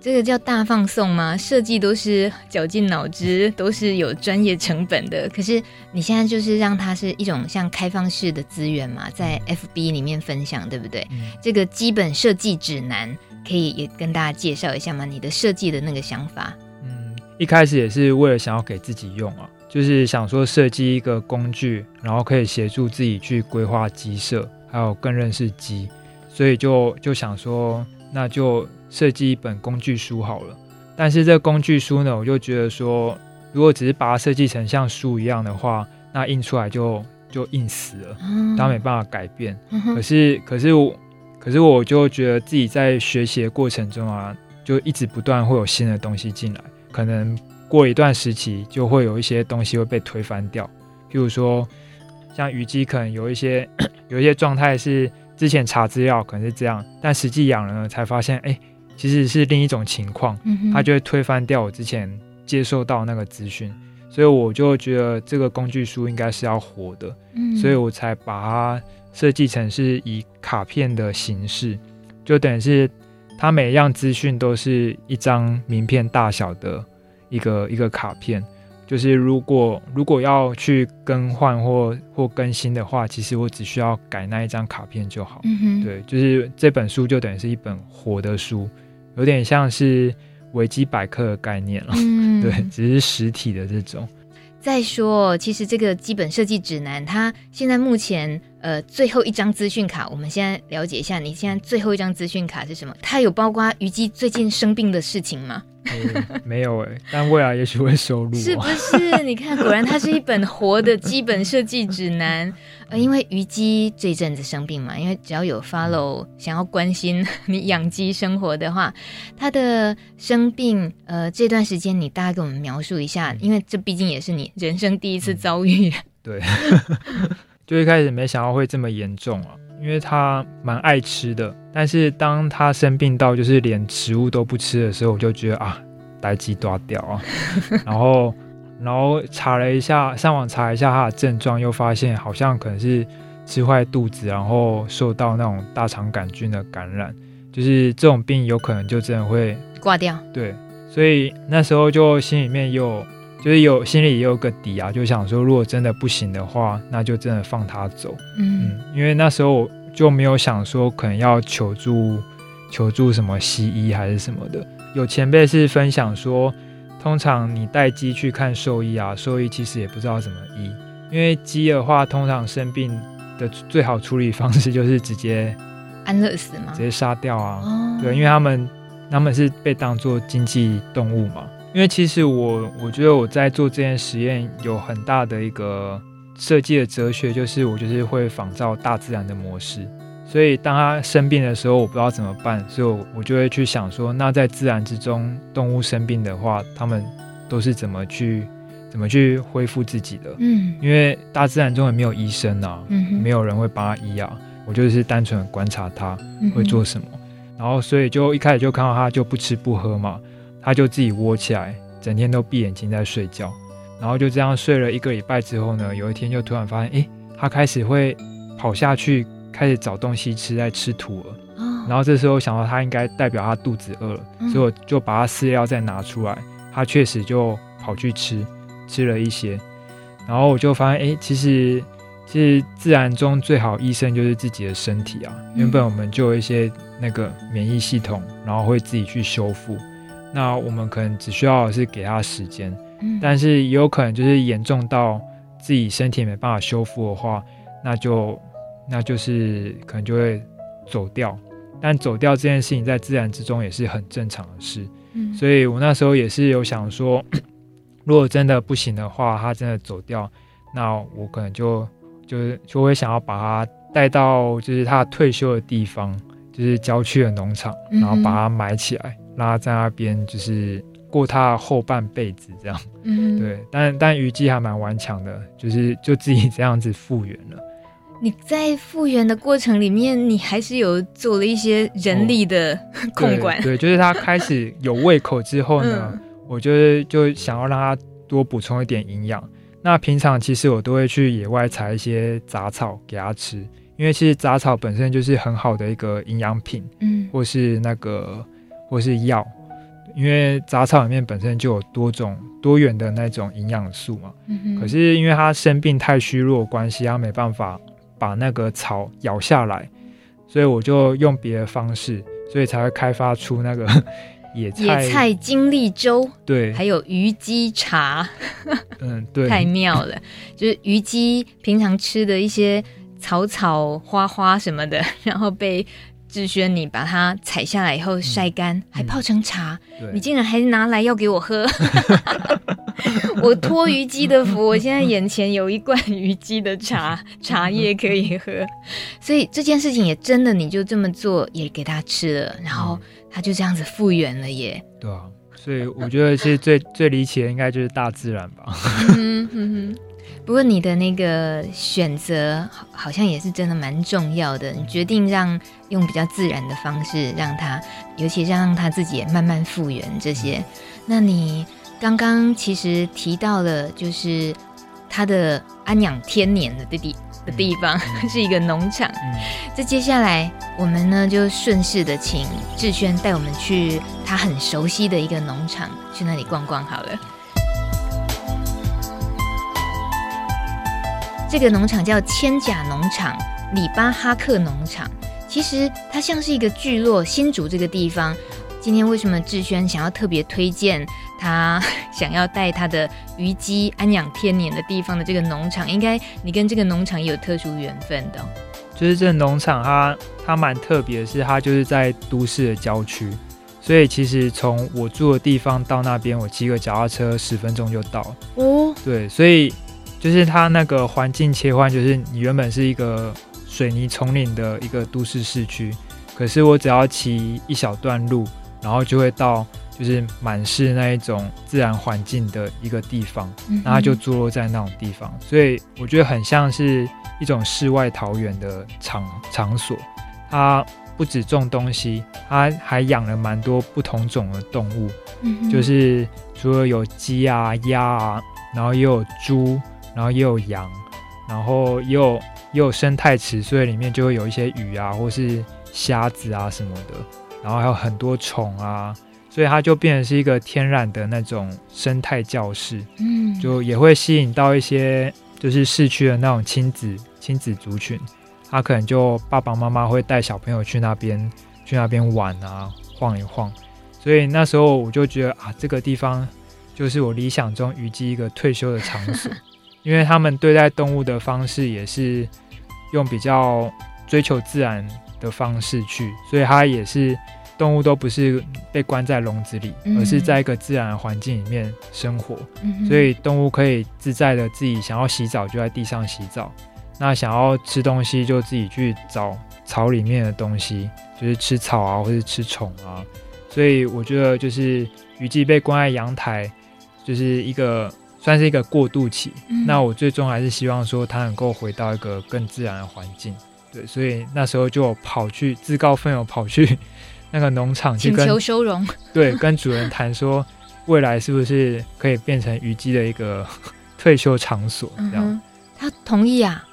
这个叫大放送吗？设计都是绞尽脑汁，都是有专业成本的。可是你现在就是让它是一种像开放式的资源嘛，在 FB 里面分享，对不对？嗯、这个基本设计指南可以也跟大家介绍一下吗？你的设计的那个想法？嗯，一开始也是为了想要给自己用啊，就是想说设计一个工具，然后可以协助自己去规划鸡舍，还有更认识鸡，所以就就想说，那就。设计一本工具书好了，但是这工具书呢，我就觉得说，如果只是把它设计成像书一样的话，那印出来就就印死了，它没办法改变。可是，可是我，可是我就觉得自己在学习的过程中啊，就一直不断会有新的东西进来，可能过一段时期就会有一些东西会被推翻掉。譬如说，像虞姬，可能有一些 有一些状态是之前查资料可能是这样，但实际养了呢，才发现，哎。其实是另一种情况，它就会推翻掉我之前接受到那个资讯，所以我就觉得这个工具书应该是要活的，所以我才把它设计成是以卡片的形式，就等于是它每一样资讯都是一张名片大小的一个一个卡片，就是如果如果要去更换或或更新的话，其实我只需要改那一张卡片就好，对，就是这本书就等于是一本活的书。有点像是维基百科的概念了，嗯，对，只是实体的这种。再说，其实这个基本设计指南，它现在目前呃最后一张资讯卡，我们现在了解一下，你现在最后一张资讯卡是什么？它有包括虞姬最近生病的事情吗？嗯、没有哎、欸，但未来也许会收录。是不是？你看，果然它是一本活的基本设计指南。呃，因为虞姬这阵子生病嘛，因为只要有 follow 想要关心你养鸡生活的话，它的生病，呃，这段时间你大概给我们描述一下，因为这毕竟也是你人生第一次遭遇。对，就一开始没想到会这么严重啊。因为他蛮爱吃的，但是当他生病到就是连食物都不吃的时候，我就觉得啊，代志大条啊。然后，然后查了一下，上网查一下他的症状，又发现好像可能是吃坏肚子，然后受到那种大肠杆菌的感染，就是这种病有可能就真的会挂掉。对，所以那时候就心里面又。就是有心里也有个底啊，就想说，如果真的不行的话，那就真的放他走。嗯，嗯，因为那时候就没有想说可能要求助求助什么西医还是什么的。有前辈是分享说，通常你带鸡去看兽医啊，兽医其实也不知道怎么医，因为鸡的话，通常生病的最好处理方式就是直接安乐死吗？直接杀掉啊。哦。对，因为他们他们是被当做经济动物嘛。因为其实我我觉得我在做这件实验有很大的一个设计的哲学，就是我就是会仿照大自然的模式。所以当他生病的时候，我不知道怎么办，所以我我就会去想说，那在自然之中，动物生病的话，它们都是怎么去怎么去恢复自己的？嗯，因为大自然中也没有医生啊，嗯，没有人会帮他医啊。我就是单纯的观察它会做什么，嗯、然后所以就一开始就看到它就不吃不喝嘛，他就自己窝起来，整天都闭眼睛在睡觉，然后就这样睡了一个礼拜之后呢，有一天就突然发现，哎，他开始会跑下去。开始找东西吃，在吃土了。哦、然后这时候想到他应该代表他肚子饿了，嗯、所以我就把他饲料再拿出来，他确实就跑去吃，吃了一些。然后我就发现，哎，其实其实自然中最好医生就是自己的身体啊。嗯、原本我们就有一些那个免疫系统，然后会自己去修复。那我们可能只需要是给他时间，嗯、但是也有可能就是严重到自己身体没办法修复的话，那就。那就是可能就会走掉，但走掉这件事情在自然之中也是很正常的事。嗯，所以我那时候也是有想说，如果真的不行的话，他真的走掉，那我可能就就是就会想要把他带到就是他退休的地方，就是郊区的农场，然后把他埋起来，让他在那边就是过他的后半辈子这样。嗯，对，但但虞姬还蛮顽强的，就是就自己这样子复原了。你在复原的过程里面，你还是有做了一些人力的、哦、控管。对，就是他开始有胃口之后呢，嗯、我就是就想要让他多补充一点营养。那平常其实我都会去野外采一些杂草给他吃，因为其实杂草本身就是很好的一个营养品，嗯，或是那个或是药，因为杂草里面本身就有多种多元的那种营养素嘛。可是因为他生病太虚弱的关系，他没办法。把那个草咬下来，所以我就用别的方式，所以才会开发出那个 野菜野菜精力粥，对，还有鱼鸡茶，嗯，对，太妙了，就是鱼鸡平常吃的一些草草花花什么的，然后被。志轩，你把它采下来以后晒干，嗯、还泡成茶，嗯、你竟然还拿来要给我喝！我托虞姬的福，我现在眼前有一罐虞姬的茶 茶叶可以喝，所以这件事情也真的，你就这么做也给他吃了，然后他就这样子复原了耶。对啊，所以我觉得其实最最离奇的应该就是大自然吧。嗯哼哼。不过你的那个选择好像也是真的蛮重要的。你决定让用比较自然的方式让他，尤其让他自己也慢慢复原这些。那你刚刚其实提到了，就是他的安养天年的地的地方 是一个农场。这接下来我们呢就顺势的请志轩带我们去他很熟悉的一个农场，去那里逛逛好了。这个农场叫千甲农场，里巴哈克农场。其实它像是一个聚落，新竹这个地方。今天为什么志轩想要特别推荐他，想要带他的鱼鸡安养天年的地方的这个农场？应该你跟这个农场也有特殊缘分的。就是这个农场它，它它蛮特别的是，它就是在都市的郊区，所以其实从我住的地方到那边，我骑个脚踏车十分钟就到了。哦，对，所以。就是它那个环境切换，就是你原本是一个水泥丛林的一个都市市区，可是我只要骑一小段路，然后就会到就是满是那一种自然环境的一个地方，那它就坐落在那种地方，所以我觉得很像是一种世外桃源的场场所。它不止种东西，它还养了蛮多不同种的动物，就是除了有鸡啊、鸭啊，然后也有猪。然后也有羊，然后也有也有生态池，所以里面就会有一些鱼啊，或是虾子啊什么的。然后还有很多虫啊，所以它就变成是一个天然的那种生态教室。嗯，就也会吸引到一些就是市区的那种亲子亲子族群，他可能就爸爸妈妈会带小朋友去那边去那边玩啊，晃一晃。所以那时候我就觉得啊，这个地方就是我理想中虞姬一个退休的场所。因为他们对待动物的方式也是用比较追求自然的方式去，所以它也是动物都不是被关在笼子里，嗯、而是在一个自然环境里面生活，嗯、所以动物可以自在的自己想要洗澡就在地上洗澡，那想要吃东西就自己去找草里面的东西，就是吃草啊，或者吃虫啊。所以我觉得就是鱼鸡被关在阳台，就是一个算是一个过渡期。嗯、那我最终还是希望说它能够回到一个更自然的环境。对，所以那时候就跑去自告奋勇跑去 那个农场去跟请求收容，对，跟主人谈说未来是不是可以变成虞姬的一个 退休场所这样。嗯、他同意啊？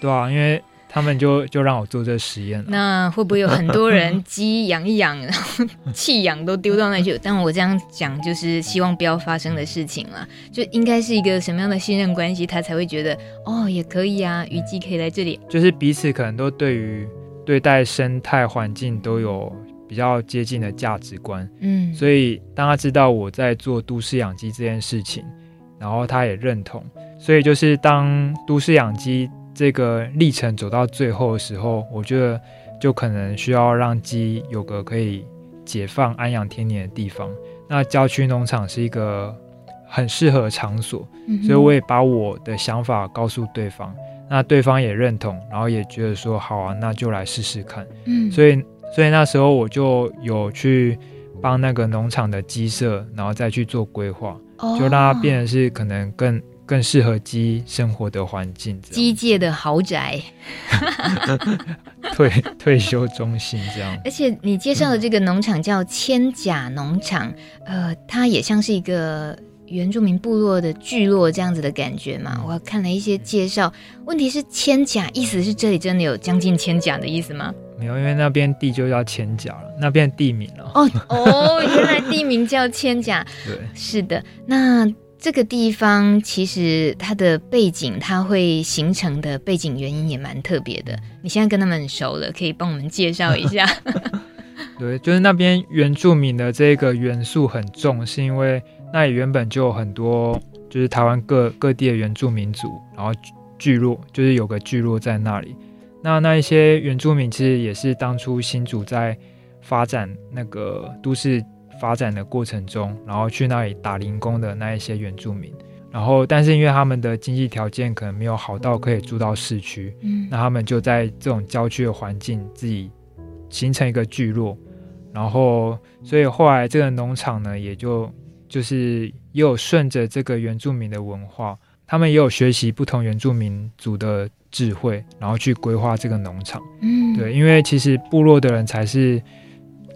对啊，因为。他们就就让我做这个实验了。那会不会有很多人鸡养一养，然后弃养都丢到那去？但我这样讲就是希望不要发生的事情了。就应该是一个什么样的信任关系，他才会觉得哦，也可以啊，鱼鸡可以来这里。就是彼此可能都对于对待生态环境都有比较接近的价值观。嗯，所以当他知道我在做都市养鸡这件事情，然后他也认同。所以就是当都市养鸡。这个历程走到最后的时候，我觉得就可能需要让鸡有个可以解放、安养天年的地方。那郊区农场是一个很适合的场所，嗯、所以我也把我的想法告诉对方，那对方也认同，然后也觉得说好啊，那就来试试看。嗯，所以所以那时候我就有去帮那个农场的鸡舍，然后再去做规划，哦、就让它变得是可能更。更适合鸡生活的环境，鸡界的豪宅，退退休中心这样。而且你介绍的这个农场叫千甲农场，嗯、呃，它也像是一个原住民部落的聚落这样子的感觉嘛。我看了一些介绍，问题是千甲意思是这里真的有将近千甲的意思吗？没有，因为那边地就叫千甲了，那边地名了。哦哦，原来地名叫千甲。对，是的，那。这个地方其实它的背景，它会形成的背景原因也蛮特别的。你现在跟他们很熟了，可以帮我们介绍一下？对，就是那边原住民的这个元素很重，是因为那里原本就有很多，就是台湾各各地的原住民族，然后聚落，就是有个聚落在那里。那那一些原住民其实也是当初新竹在发展那个都市。发展的过程中，然后去那里打零工的那一些原住民，然后但是因为他们的经济条件可能没有好到可以住到市区，嗯，那他们就在这种郊区的环境自己形成一个聚落，然后所以后来这个农场呢，也就就是也有顺着这个原住民的文化，他们也有学习不同原住民族的智慧，然后去规划这个农场，嗯，对，因为其实部落的人才是。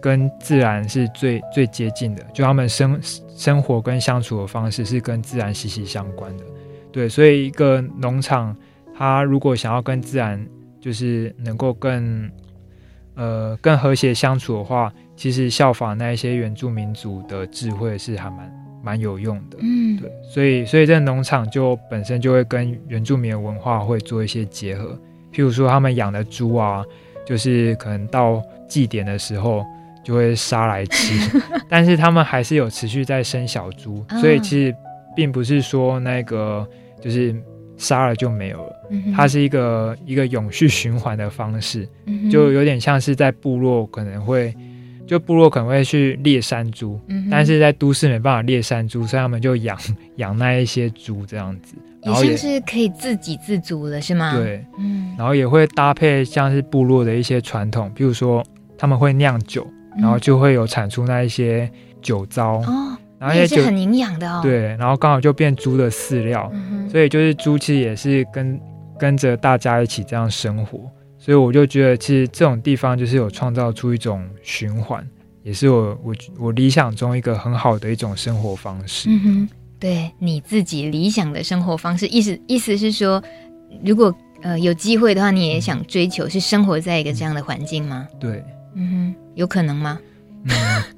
跟自然是最最接近的，就他们生生活跟相处的方式是跟自然息息相关的，对，所以一个农场，它如果想要跟自然就是能够更呃更和谐相处的话，其实效仿那一些原住民族的智慧是还蛮蛮有用的，嗯，对，所以所以这农场就本身就会跟原住民的文化会做一些结合，譬如说他们养的猪啊，就是可能到祭典的时候。就会杀来吃，但是他们还是有持续在生小猪，所以其实并不是说那个就是杀了就没有了，它是一个一个永续循环的方式，就有点像是在部落可能会，就部落可能会去猎山猪，但是在都市没办法猎山猪，所以他们就养 养那一些猪这样子，然后也像是可以自给自足了，是吗？对，然后也会搭配像是部落的一些传统，比如说他们会酿酒。然后就会有产出那一些酒糟哦，然后也是很营养的哦。对，然后刚好就变猪的饲料，嗯、所以就是猪其实也是跟跟着大家一起这样生活，所以我就觉得其实这种地方就是有创造出一种循环，也是我我我理想中一个很好的一种生活方式。嗯哼，对你自己理想的生活方式，意思意思是说，如果呃有机会的话，你也想追求是生活在一个这样的环境吗？对。嗯哼，有可能吗？嗯，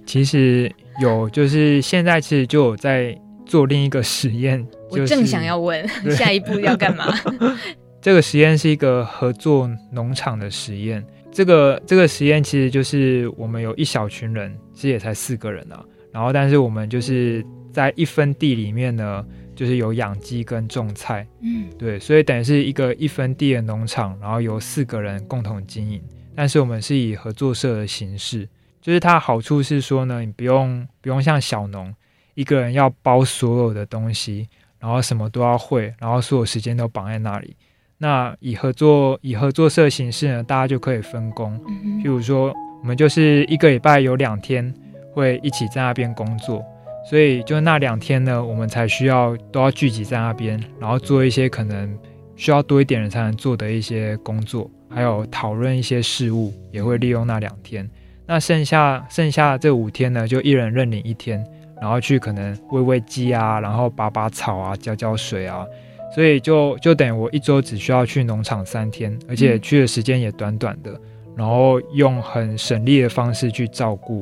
其实有，就是现在其实就有在做另一个实验。就是、我正想要问 下一步要干嘛。这个实验是一个合作农场的实验。这个这个实验其实就是我们有一小群人，其实也才四个人啊。然后，但是我们就是在一分地里面呢，就是有养鸡跟种菜。嗯，对，所以等于是一个一分地的农场，然后由四个人共同经营。但是我们是以合作社的形式，就是它的好处是说呢，你不用不用像小农一个人要包所有的东西，然后什么都要会，然后所有时间都绑在那里。那以合作以合作社形式呢，大家就可以分工。譬如说，我们就是一个礼拜有两天会一起在那边工作，所以就那两天呢，我们才需要都要聚集在那边，然后做一些可能需要多一点人才能做的一些工作，还有讨论一些事务，也会利用那两天。那剩下剩下这五天呢，就一人认领一天，然后去可能喂喂鸡啊，然后拔拔草啊，浇浇水啊。所以就就等于我一周只需要去农场三天，而且去的时间也短短的，然后用很省力的方式去照顾，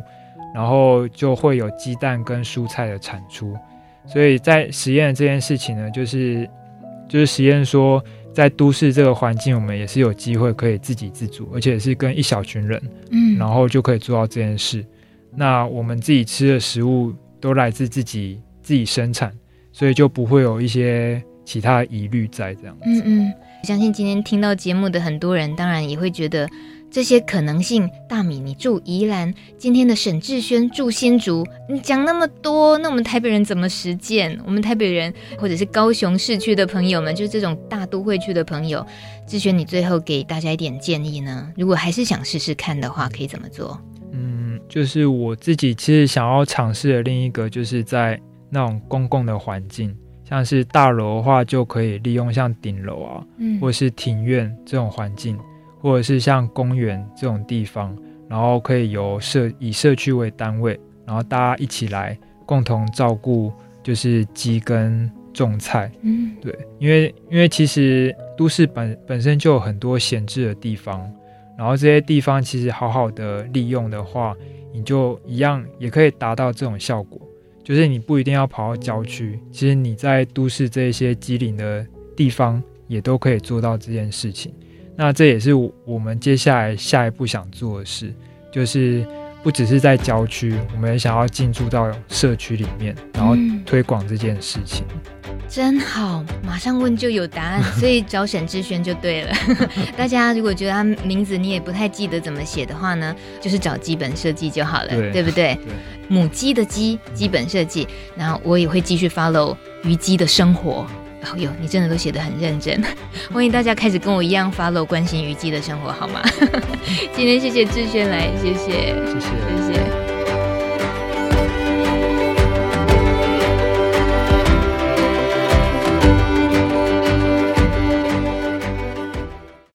然后就会有鸡蛋跟蔬菜的产出。所以在实验这件事情呢，就是就是实验说，在都市这个环境，我们也是有机会可以自给自足，而且是跟一小群人，嗯，然后就可以做到这件事。那我们自己吃的食物都来自自己自己生产，所以就不会有一些。其他疑虑在这样子，嗯嗯，我相信今天听到节目的很多人，当然也会觉得这些可能性。大米，你住宜兰，今天的沈志轩住新竹，你讲那么多，那我们台北人怎么实践？我们台北人或者是高雄市区的朋友们，就是这种大都会区的朋友，志轩，你最后给大家一点建议呢？如果还是想试试看的话，可以怎么做？嗯，就是我自己其实想要尝试的另一个，就是在那种公共的环境。像是大楼的话，就可以利用像顶楼啊，嗯，或是庭院这种环境，或者是像公园这种地方，然后可以由社以社区为单位，然后大家一起来共同照顾，就是鸡跟种菜，嗯，对，因为因为其实都市本本身就有很多闲置的地方，然后这些地方其实好好的利用的话，你就一样也可以达到这种效果。就是你不一定要跑到郊区，其实你在都市这些机灵的地方也都可以做到这件事情。那这也是我们接下来下一步想做的事，就是不只是在郊区，我们也想要进驻到社区里面，然后推广这件事情。真好，马上问就有答案，所以找沈志轩就对了。大家如果觉得他名字你也不太记得怎么写的话呢，就是找基本设计就好了，对，对不对？对，母鸡的鸡，基本设计。然后我也会继续 follow 鱼鸡的生活。哦哟，你真的都写得很认真，欢迎大家开始跟我一样 follow 关心虞姬的生活，好吗？今天谢谢志轩来，谢谢，谢谢，谢谢。